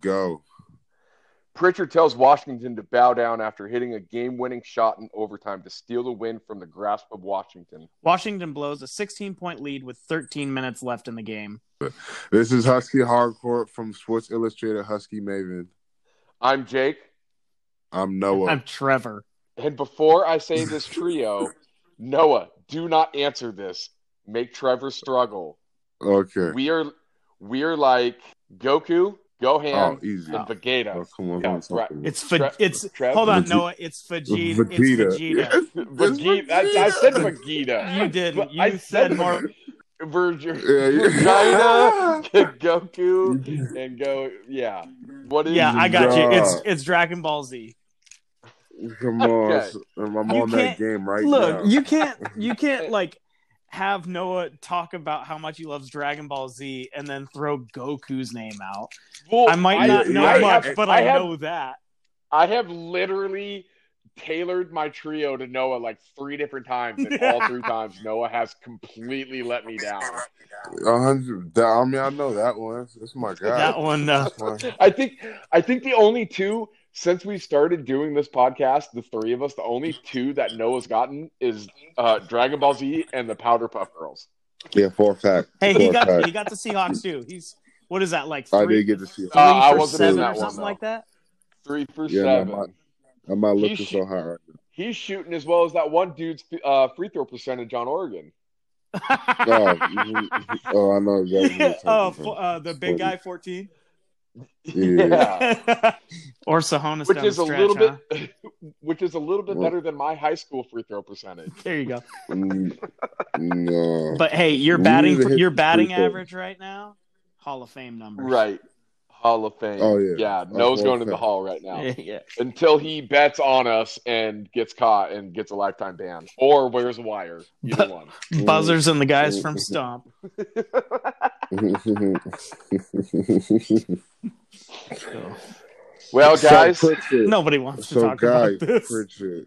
Go. Pritchard tells Washington to bow down after hitting a game winning shot in overtime to steal the win from the grasp of Washington. Washington blows a 16 point lead with 13 minutes left in the game. This is Husky Hardcourt from Sports Illustrated Husky Maven. I'm Jake. I'm Noah. I'm Trevor. And before I say this trio, Noah, do not answer this. Make Trevor struggle. okay. We are we are like Goku, Gohan, oh, easy. and Vegeta. Oh, come on. Yeah, come right. It's fa- it's Trev? hold on, Vegeta. Noah. It's Vegeta. Vegeta. It's Vegeta. Yes, Vegeta. I, I said Vegeta. You did. You I said said more. Virgin, Yeah, yeah. Vegeta, Goku, and go. Yeah. What is? Yeah, I got you. It's it's Dragon Ball Z. Come on. Okay. I'm on that game right Look, now. you can't you can't like have Noah talk about how much he loves Dragon Ball Z and then throw Goku's name out. Well, I might not know I much, have- but I, have, know that. I have literally tailored my trio to Noah like three different times, and all three times Noah has completely let me down. Hundred. I mean, I know that one. That's my guy. That one uh, my- I think I think the only two since we started doing this podcast, the three of us, the only two that Noah's gotten is uh, Dragon Ball Z and the Powder Puff Girls. Yeah, for a fact. Hey, For he got fact. he got the Seahawks too. He's what is that like? I Three, did get to see. three Uh, I wasn't in that or one, something though. like that. Three for Yeah, seven. my- I'm not looking He's- so hot right He's shooting as well as that one dude's uh, free throw percentage on Oregon. Oh, oh, I know exactly. oh, talking uh, the big guy, fourteen, Yeah. or Tsohonis which down is the a stretch, little huh? bit, which is a little bit Well- better than my high school free throw percentage. There you go. Mm, no. But hey, you're batting need to hit your batting average right now, Hall of Fame numbers. Right, Hall of Fame. Oh, yeah. yeah. Oh, Noah's going to the. Hall right now yeah. until he bets on us and gets caught and gets a lifetime ban, or wears a wire. Either But- one. Buzzers and the guys from Stomp. Well, So, guys, Pritchard- Nobody wants to so talk guy about this. Pritchard.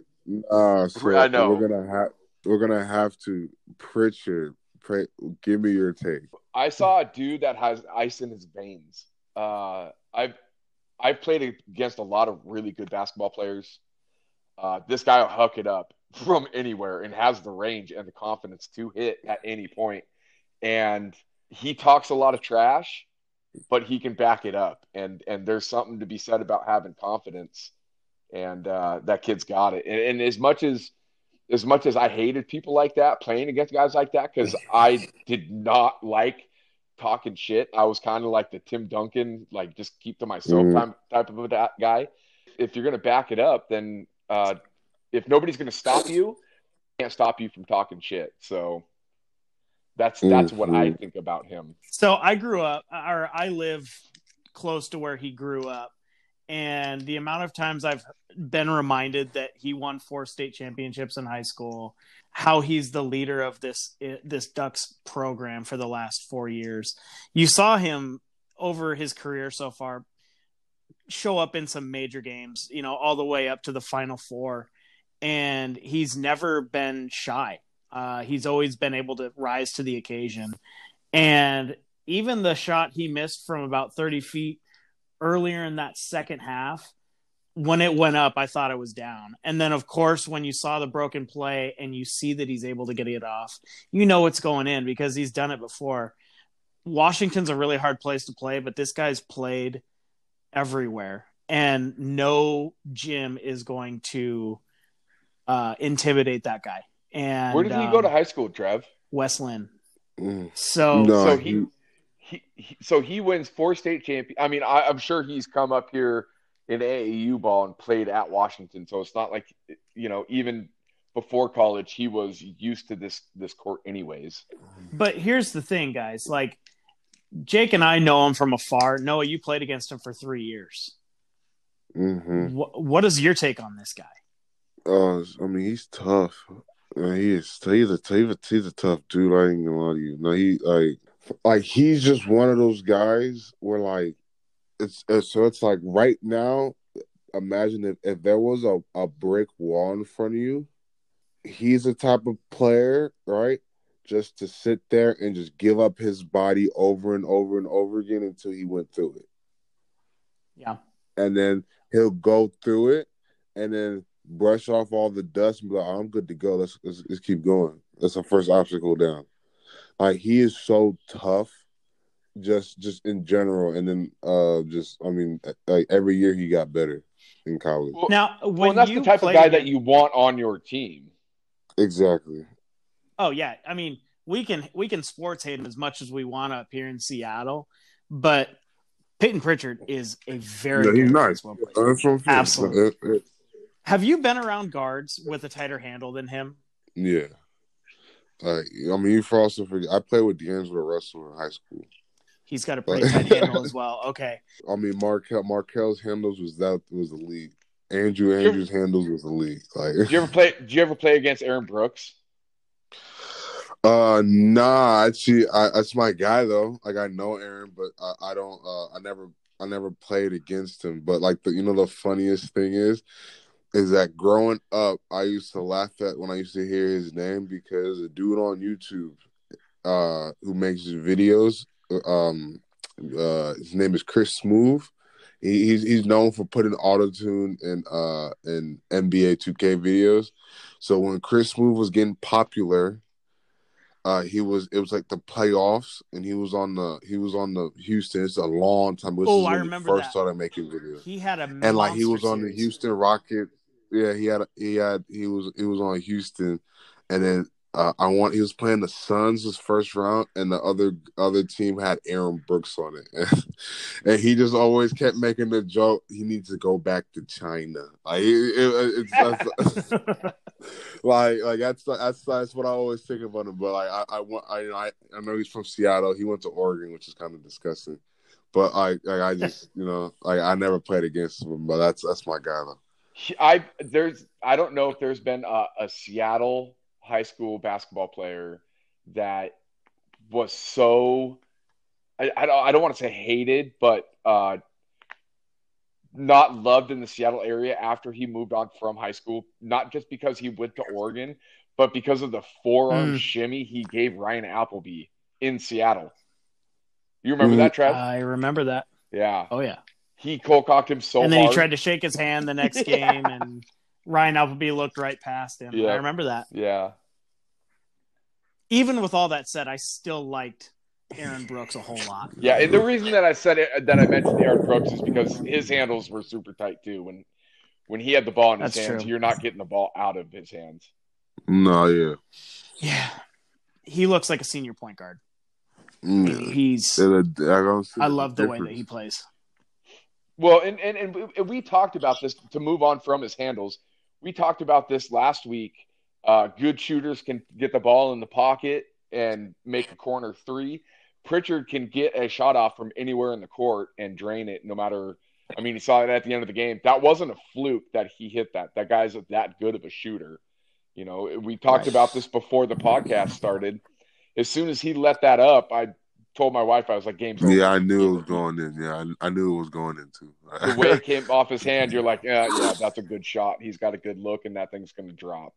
Uh, so I know. we're gonna have we're gonna have to Pritchard. Pray, give me your take. I saw a dude that has ice in his veins. Uh, I've I've played against a lot of really good basketball players. Uh, this guy will hook it up from anywhere and has the range and the confidence to hit at any point. And he talks a lot of trash, but he can back it up. And and there's something to be said about having confidence. And uh, that kid's got it. And, and as much as as much as I hated people like that playing against guys like that, because I did not like talking shit. I was kind of like the Tim Duncan, like just keep to myself Mhm. type, type of a da- guy. If you're gonna back it up, then uh, if nobody's gonna stop you, can't stop you from talking shit. So that's that's what I think about him. So I grew up, or I live close to where he grew up, and the amount of times I've been reminded that he won four state championships in high school, how he's the leader of this this Ducks program for the last four years. You saw him over his career so far show up in some major games, you know, all the way up to the Final Four, and he's never been shy. Uh, he's always been able to rise to the occasion. And even the shot he missed from about 30 feet earlier in that second half, when it went up, I thought it was down. And then, of course, when you saw the broken play and you see that he's able to get it off, you know it's going in because he's done it before. Washington's a really hard place to play, but this guy's played everywhere. And no gym is going to uh, intimidate that guy. And Where did he um, go to high school, Trev? West Lynn. Mm. So No, so he- he, he, he so he wins four state champion. I mean, I, I'm sure he's come up here in AAU ball and played at Washington. So it's not like you know even before college he was used to this this court anyways. But here's the thing, guys. Like Jake and I know him from afar. Noah, you played against him for three years. hmm What, what is your take on this guy? Uh, I mean, he's tough. Uh, he is. He's a, he's a he's a tough dude. I ain't gonna lie to you. No, he like like he's just one of those guys where like it's, it's so it's like right now. Imagine if if there was a a brick wall in front of you, he's the type of player, right? Just to sit there and just give up his body over and over and over again until he went through it. Yeah. And then he'll go through it and then brush off all the dust and be like, oh, I'm good to go. Let's, let's, let's keep going. That's our first obstacle down. Like he is so tough just just in general and then uh just I mean like every year he got better in college. Well, Now, when well, that's you the type of played guy that you want on your team. Exactly. Oh yeah, I mean we can we can sports hate him as much as we want up here in Seattle, but Payton Pritchard is a very Yeah, he's nice. basketball player. That's what I'm saying. Absolutely. It- it- Have you been around guards with a tighter handle than him? yeah. Like I mean you for also forget I played with D'Angelo Russell in high school. He's got a pretty tight handle as well. Okay, I mean Markelle Markelle's handles was that was the league. Andrew Did you- Andrews handles was the league. Like Did you ever play? Did you ever play against Aaron Brooks? Uh, nah. Actually, I, that's my guy though. Like I know Aaron, but I, I don't. Uh, I never, I never played against him. But like the, you know, the funniest thing is, is that growing up, I used to laugh at when I used to hear his name because a dude on YouTube, uh, who makes videos, um, uh, his name is Chris Smoove. He, he's he's known for putting auto tune in uh in NBA 2K videos. So when Chris Smoove was getting popular, uh, he was it was like the playoffs, and he was on the he was on the Houston. It's a long time. This Oh, I remember first that. started making videos, he had a and like he was on the. Houston Rocket. Yeah, he had he had he was he was on Houston, and then uh, I want he was playing the Suns his first round, and the other other team had Aaron Brooks on it, and he just always kept making the joke he needs to go back to China. Like it, it, it's that's, like like that's that's that's what I always think about him. But like I I want I I, I know he's from Seattle. He went to Oregon, which is kind of disgusting. But I like I just you know like I never played against him, but that's that's my guy though. I there's I don't know if there's been a, a Seattle high school basketball player that was so I, I don't I don't want to say hated, but uh, not loved in the Seattle area after he moved on from high school. Not just because he went to Oregon, but because of the forearm Mm. shimmy he gave Ryan Appleby in Seattle. You remember Mm. that, Trev? I remember that. yeah, Oh yeah, he cold cocked him so and then hard. he tried to shake his hand the next Yeah. game, and Ryan Appleby looked right past him. Yeah. I remember that. yeah. Even with all that said, I still liked Aaron Brooks a whole lot. Yeah, and the reason that I said it, that I mentioned Aaron Brooks is because his handles were super tight too. When when he had the ball in his That's hands, true. you're not getting the ball out of his hands. No, yeah, Yeah, he looks like a senior point guard. Mm. He's. And, I, I love the way that he plays. Well, and and and we, talked about this to move on from his handles. We talked about this last week. Uh, good shooters can get the ball in the pocket and make a corner three. Pritchard can get a shot off from anywhere in the court and drain it, no matter. I mean, he saw it at the end of the game. That wasn't a fluke that he hit that. That guy's that good of a shooter. You know, we talked Right. about this before the podcast started. As soon as he let that up, I told my wife, I was like, "Game's over." Yeah, I knew it was going in. Yeah, I, I knew it was going in too. the way it came off his hand, you're like, yeah, yeah, that's a good shot. He's got a good look, and that thing's going to drop.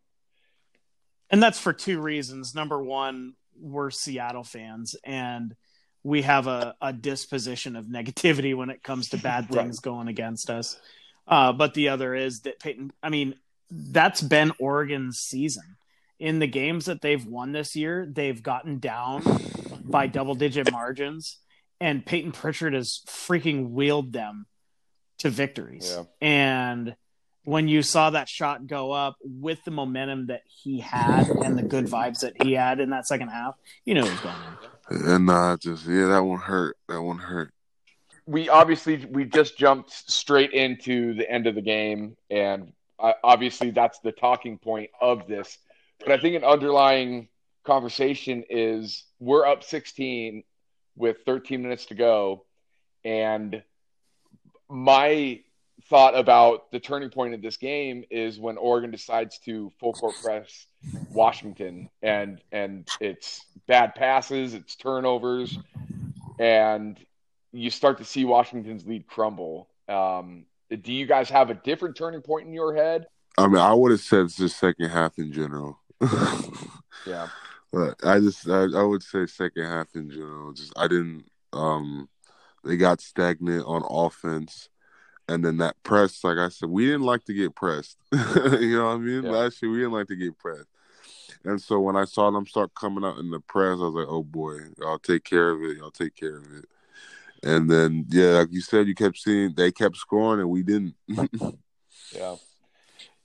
And that's for two reasons. Number one, we're Seattle fans, and we have a, a disposition of negativity when it comes to bad Right. things going against us. Uh, but the other is that Payton, I mean, that's been Oregon's season. In the games that they've won this year, they've gotten down by double digit margins, and Payton Pritchard has freaking wheeled them to victories. Yeah. And when you saw that shot go up with the momentum that he had and the good vibes that he had in that second half, you know it was going in. and nah, just yeah, that one hurt. That one hurt. We obviously we just jumped straight into the end of the game, and uh, obviously that's the talking point of this. But I think an underlying conversation is we're up 16 with 13 minutes to go, and my thought about the turning point of this game is when Oregon decides to full court press Washington and and it's bad passes, it's turnovers, and you start to see Washington's lead crumble. Um, do you guys have a different turning point in your head? I mean, I would have said it's the second half in general. Yeah. But I just I, I would say second half in general. Just I didn't um they got stagnant on offense. And then that press, like I said, we didn't like to get pressed. you know what I mean? Yeah. Last year we didn't like to get pressed. And so when I saw them start coming out in the press, I was like, "Oh boy, I'll take care of it. I'll take care of it." And then, yeah, like you said, you kept seeing they kept scoring, and we didn't. Yeah.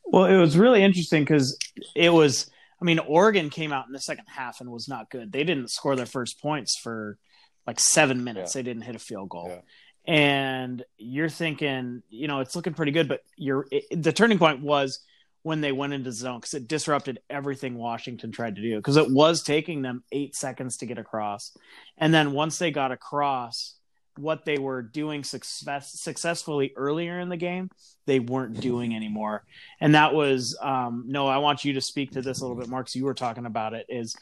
Well, it was really interesting because it was. I mean, Oregon came out in the second half and was not good. They didn't score their first points for like seven minutes. Yeah. They didn't hit a field goal. Yeah. And you're thinking, you know, it's looking pretty good, but you're it, the turning point was when they went into zone because it disrupted everything Washington tried to do because it was taking them eight seconds to get across, and then once they got across, what they were doing success successfully earlier in the game, they weren't doing anymore, and that was um, no. I want you to speak to this a little bit because you were talking about it. Is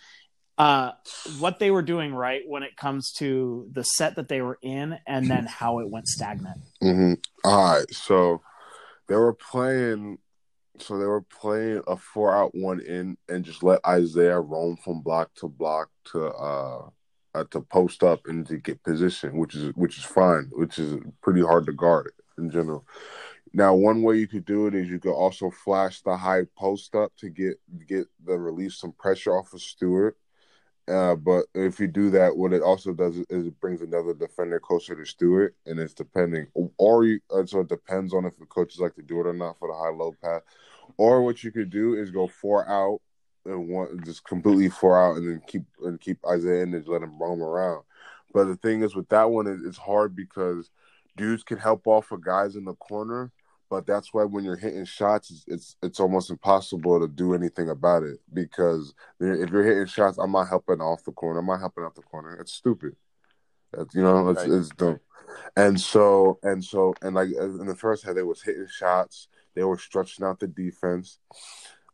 uh, what they were doing right when it comes to the set that they were in, and then how it went stagnant. mm-hmm. All right, so they were playing. So they were playing a four out one in, and just let Isaiah roam from block to block to uh, uh to post up and to get position, which is which is fine, which is pretty hard to guard in general. Now, one way you could do it is you could also flash the high post up to get get the relieve some pressure off of Stewart. Uh, but if you do that, what it also does is it brings another defender closer to Stewart, and it's depending, or you, uh, so it depends on if the coaches like to do it or not for the high low pass. Or what you could do is go four out and one just completely four out, and then keep and keep Isaiah in and just let him roam around. But the thing is, with that one, it's hard because dudes can help off for guys in the corner, but that's why when you're hitting shots, it's it's, it's almost impossible to do anything about it because if you're hitting shots, I'm not helping off the corner. I'm not helping off the corner. It's stupid. That's, you know, it's, Right. it's dumb. And so and so and like in the first half, they was hitting shots. They were stretching out the defense.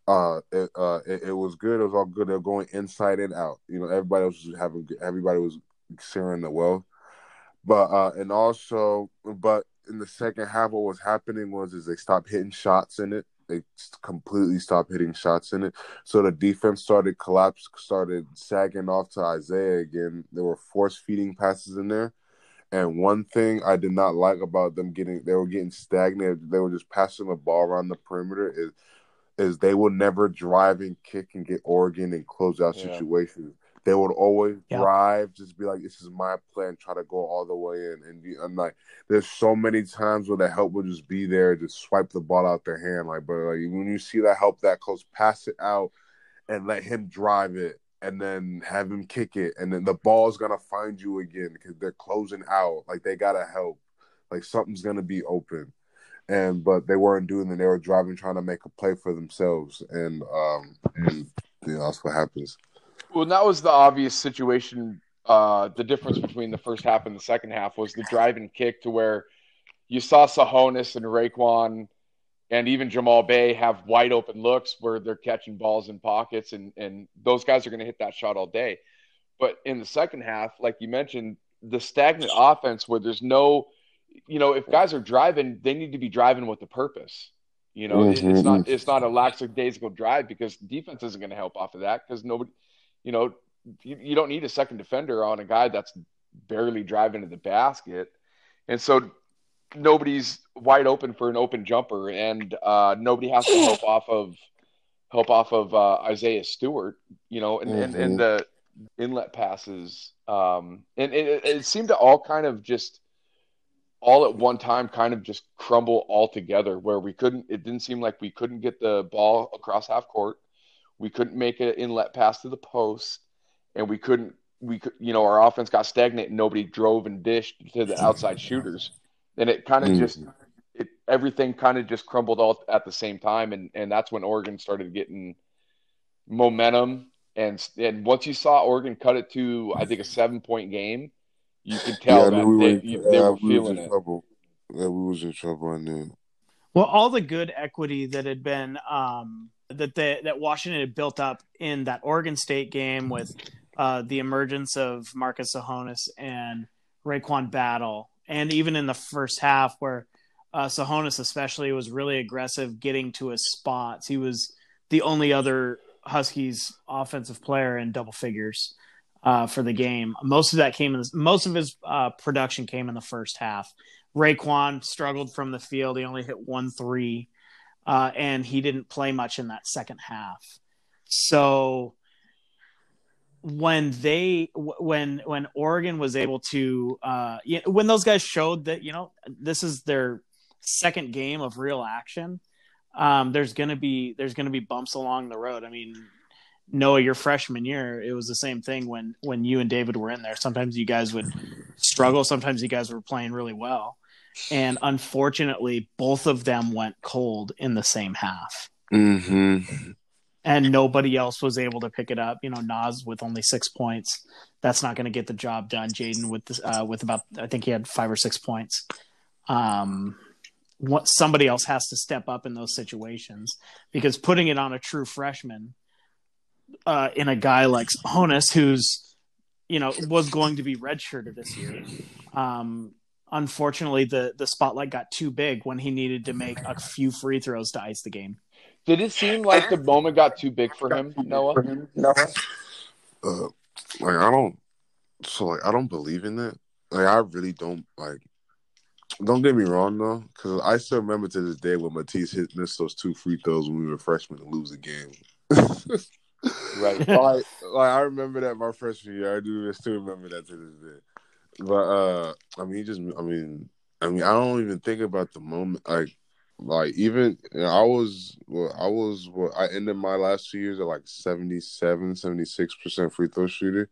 Uh, it, uh, it, it was good. It was all good. They were going inside and out. You know, everybody was having. Everybody was sharing the wealth. But uh, and also, but in the second half, what was happening was is they stopped hitting shots in it. They completely stopped hitting shots in it. So the defense started collapse, started sagging off to Isaiah again. There were force feeding passes in there. And one thing I did not like about them getting they were getting stagnant. They were just passing the ball around the perimeter. Is is they will never drive and kick and get Oregon in closeout Yeah. situations. They would always Yeah. drive, just be like, "This is my plan." Try to go all the way in, and be, I'm like, there's so many times where the help would just be there, just swipe the ball out their hand, like, but like when you see that help that close, pass it out and let him drive it, and then have him kick it, and then the ball's gonna find you again because they're closing out, like they gotta help, like something's gonna be open, and but they weren't doing that. They were driving, trying to make a play for themselves, and um, and you know, that's what happens. Well, that was the obvious situation. Uh, the difference between the first half and the second half was the drive and kick to where you saw Tsohonis and RaeQuan and even Jamal Bey have wide open looks where they're catching balls in pockets, and, and those guys are going to hit that shot all day. But in the second half, like you mentioned, the stagnant offense where there's no, you know, if guys are driving, they need to be driving with a purpose. You know, it- it's not it's not a lackadaisical drive because defense isn't going to help off of that because nobody, you know, you, you don't need a second defender on a guy that's barely driving to the basket, and so nobody's wide open for an open jumper, and uh, nobody has to help off of help off of uh, Isaiah Stewart, you know, and, and, Mhm. and the inlet passes, um, and it, it seemed to all kind of just all at one time kind of just crumble all together where we couldn't it didn't seem like we couldn't get the ball across half court. We couldn't make an inlet pass to the post and we couldn't we could you know our offense got stagnant and nobody drove and dished to the outside shooters. And it kind of Mhm. just it everything kind of just crumbled all at the same time. And and that's when Oregon started getting momentum. And and once you saw Oregon cut it to I think a 7 point game you could tell I that knew we they, were- you- they yeah, were we was in it Trouble. Yeah, we was in trouble. I knew. Well, all the good equity that had been um, that the, that Washington had built up in that Oregon State game with uh, the emergence of Marcus Tsohonis and RaeQuan Battle, and even in the first half where uh, Tsohonis especially was really aggressive getting to his spots. He was the only other Huskies offensive player in double figures uh, for the game. Most of that came in. Most of his uh, production came in the first half. RaeQuan struggled from the field. He only hit one three, uh, and he didn't play much in that second half. So when they when when Oregon was able to uh, when those guys showed that you know this is their second game of real action, um, there's gonna be there's gonna be bumps along the road. I mean, Noah, your freshman year, it was the same thing when when you and David were in there. Sometimes you guys would struggle. Sometimes you guys were playing really well, and unfortunately, both of them went cold in the same half. Mm-hmm. And nobody else was able to pick it up. You know, Nas with only six points, that's not going to get the job done. Jaden with uh, with about, I think he had five or six points. Um, what somebody else has to step up in those situations because putting it on a true freshman uh, in a guy like Honus, who's you know was going to be redshirted this year. Um, unfortunately, the the spotlight got too big when he needed to make a few free throws to ice the game. Did it seem like the moment got too big for him, Noah? Uh, like I don't, so like I don't believe in that. Like I really don't like. Don't get me wrong though, because I still remember to this day when Matisse hit missed those two free throws when we were freshmen to lose the game. Right. like, like I remember that my freshman year. I do still remember that to this day. But uh I mean, just I mean, I mean, I don't even think about the moment. Like, like even you know, I was, well, I was, well, I ended my last two years at like 77, 76 percent free throw shooter,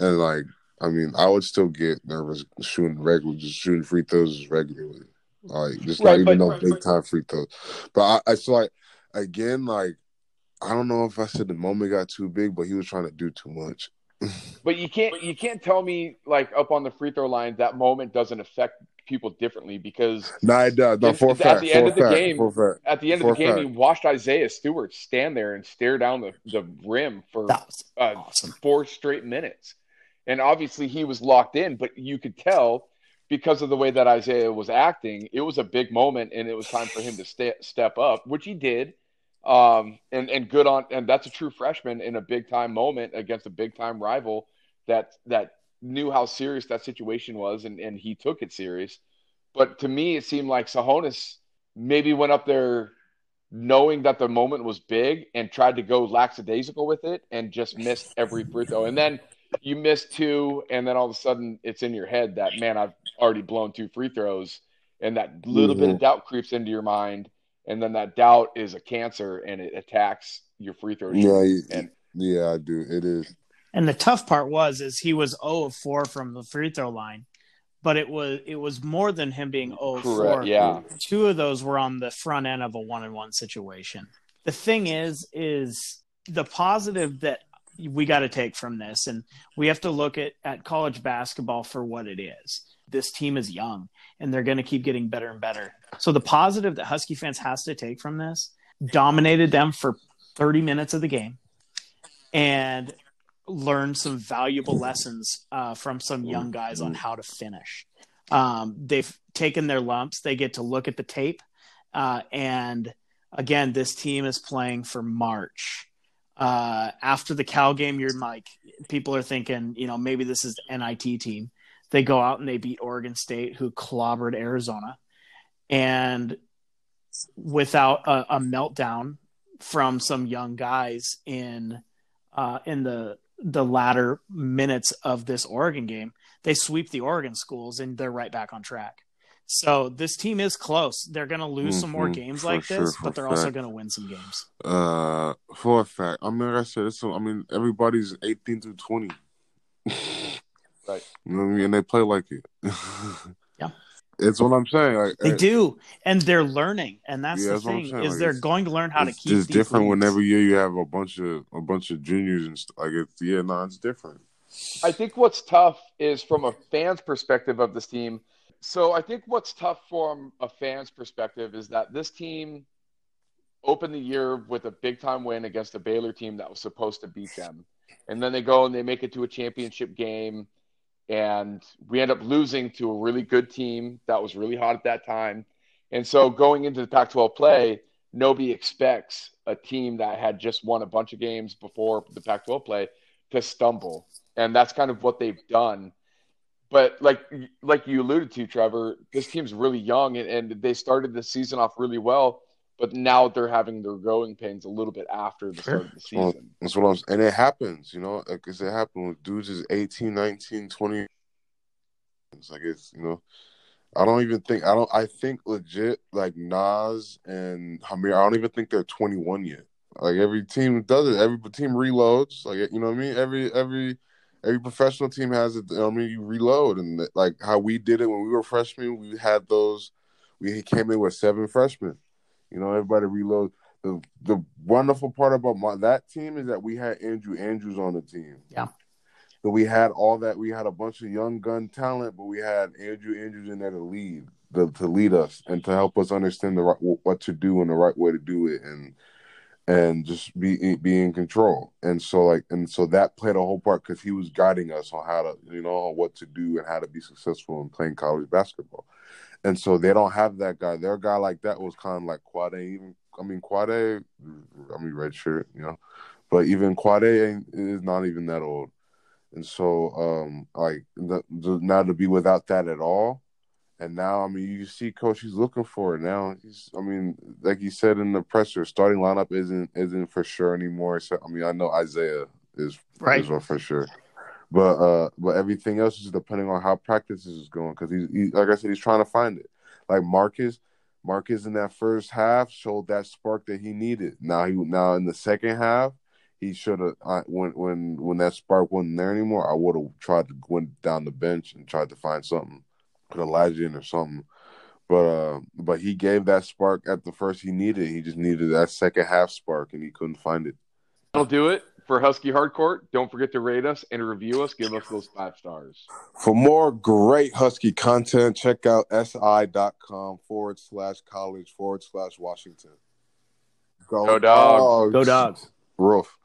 and like, I mean, I would still get nervous shooting regular, just shooting free throws regularly, like just Right, not even but- no big time free throws. But I, I feel like again, like I don't know if I said the moment got too big, but he was trying to do too much. But you can't you can't tell me like up on the free throw line that moment doesn't affect people differently because Nah, it does. No, At for a the fact. end for a of the fact, game- for a fact. at the end For of the a game fact. he watched Isaiah Stewart stand there and stare down the, the rim for That uh, awesome. four straight minutes. And obviously he was locked in, but you could tell because of the way that Isaiah was acting, it was a big moment and it was time for him to ste- step up, which he did. Um, and, and good on, and that's a true freshman in a big time moment against a big time rival that, that knew how serious that situation was and, and he took it serious. But to me, it seemed like Tsohonis maybe went up there knowing that the moment was big and tried to go lackadaisical with it and just missed every free throw. And then you miss two, and then all of a sudden it's in your head that man, I've already blown two free throws, and that little bit of doubt creeps into your mind, and then that doubt is a cancer and it attacks your free throw. Yeah, shooting. you- and Yeah, I do. It is. And the tough part was is he was 0 of 4 from the free throw line, but it was it was more than him being 0 of 4. yeah, Two of those were on the front end of a one on one situation. The thing is, is the positive that we got to take from this, and we have to look at, at college basketball for what it is. This team is young and they're going to keep getting better and better. So the positive that Husky fans has to take from this dominated them for 30 minutes of the game and learned some valuable lessons uh, from some young guys on how to finish. Um, they've taken their lumps. They get to look at the tape. Uh, and again, this team is playing for March. Uh, after the Cal game, you're like, people are thinking, you know, maybe this is the NIT team. They go out and they beat Oregon State, who clobbered Arizona. And without a, a meltdown from some young guys in uh, in the the latter minutes of this Oregon game, they sweep the Oregon schools and they're right back on track. So this team is close. They're going to lose some more Mhm, games like sure, this, but they're also going to win some games. Uh, for a fact. I mean, like I said, it's. I mean, everybody's eighteen through twenty. Right. You know what I mean? And they play like it. Yeah. It's what I'm saying. Like They eh, do, and they're learning, and that's Yeah, the that's thing is like, they're going to learn how to it's keep. just different when leads. every year you have a bunch of a bunch of juniors and stuff. Like it's yeah, no, it's different. I think what's tough is from a fan's perspective of this team. So I think what's tough from a fan's perspective is that this team opened the year with a big time win against a Baylor team that was supposed to beat them. And then they go and they make it to a championship game and we end up losing to a really good team that was really hot at that time. And so going into the Pac 12 play, nobody expects a team that had just won a bunch of games before the Pac-12 play to stumble, and that's kind of what they've done. But like like you alluded to, Trevor, this team's really young, and, and they started the season off really well but now they're having their growing pains a little bit after the start of the season. Well, that's what I'm and it happens, you know, because it happened with dudes is 18, 19, 20. It's like it's you know, I don't even think I don't I think legit like Nas and Hameir, I don't even think they're 21 yet. Like every team does it, every team reloads. Like you know what I mean? Every every every professional team has it. I mean, you reload, and like how we did it when we were freshmen, we had those. We came in with seven freshmen you know, everybody reload. The the wonderful part about my, that team is that we had Andrew Andrews on the team. Yeah. So we had all that. We had a bunch of young gun talent, but we had Andrew Andrews in there to lead, the, to lead us and to help us understand the right, what to do and the right way to do it, and and just be be in control. And so like and so that played a whole part because he was guiding us on how to you know what to do and how to be successful in playing college basketball and so they don't have that guy. Their guy like that was kind of like Quade. Even I mean Quade, I mean red shirt, you know, but even Quade is not even that old, and so um like the, the, now to be without that at all, and now I mean you see coach he's looking for it now. He's I mean like he said in the presser, starting lineup isn't isn't for sure anymore. So I mean I know Isaiah is right is for sure. But uh, but everything else is depending on how practice is going because he's he, like I said, he's trying to find it. Like Marcus, Marcus in that first half showed that spark that he needed. Now he now in the second half, he should have when when when that spark wasn't there anymore. I would have tried to went down the bench and tried to find something, put Elijah in or something. But uh, but he gave that spark at the first he needed. He just needed that second half spark, and he couldn't find it. That'll do it for Husky Hardcourt. Don't forget to rate us and review us. Give us those five stars. For more great Husky content, check out si.com forward slash college forward slash Washington. Go, Go dogs. Go dogs. Roof.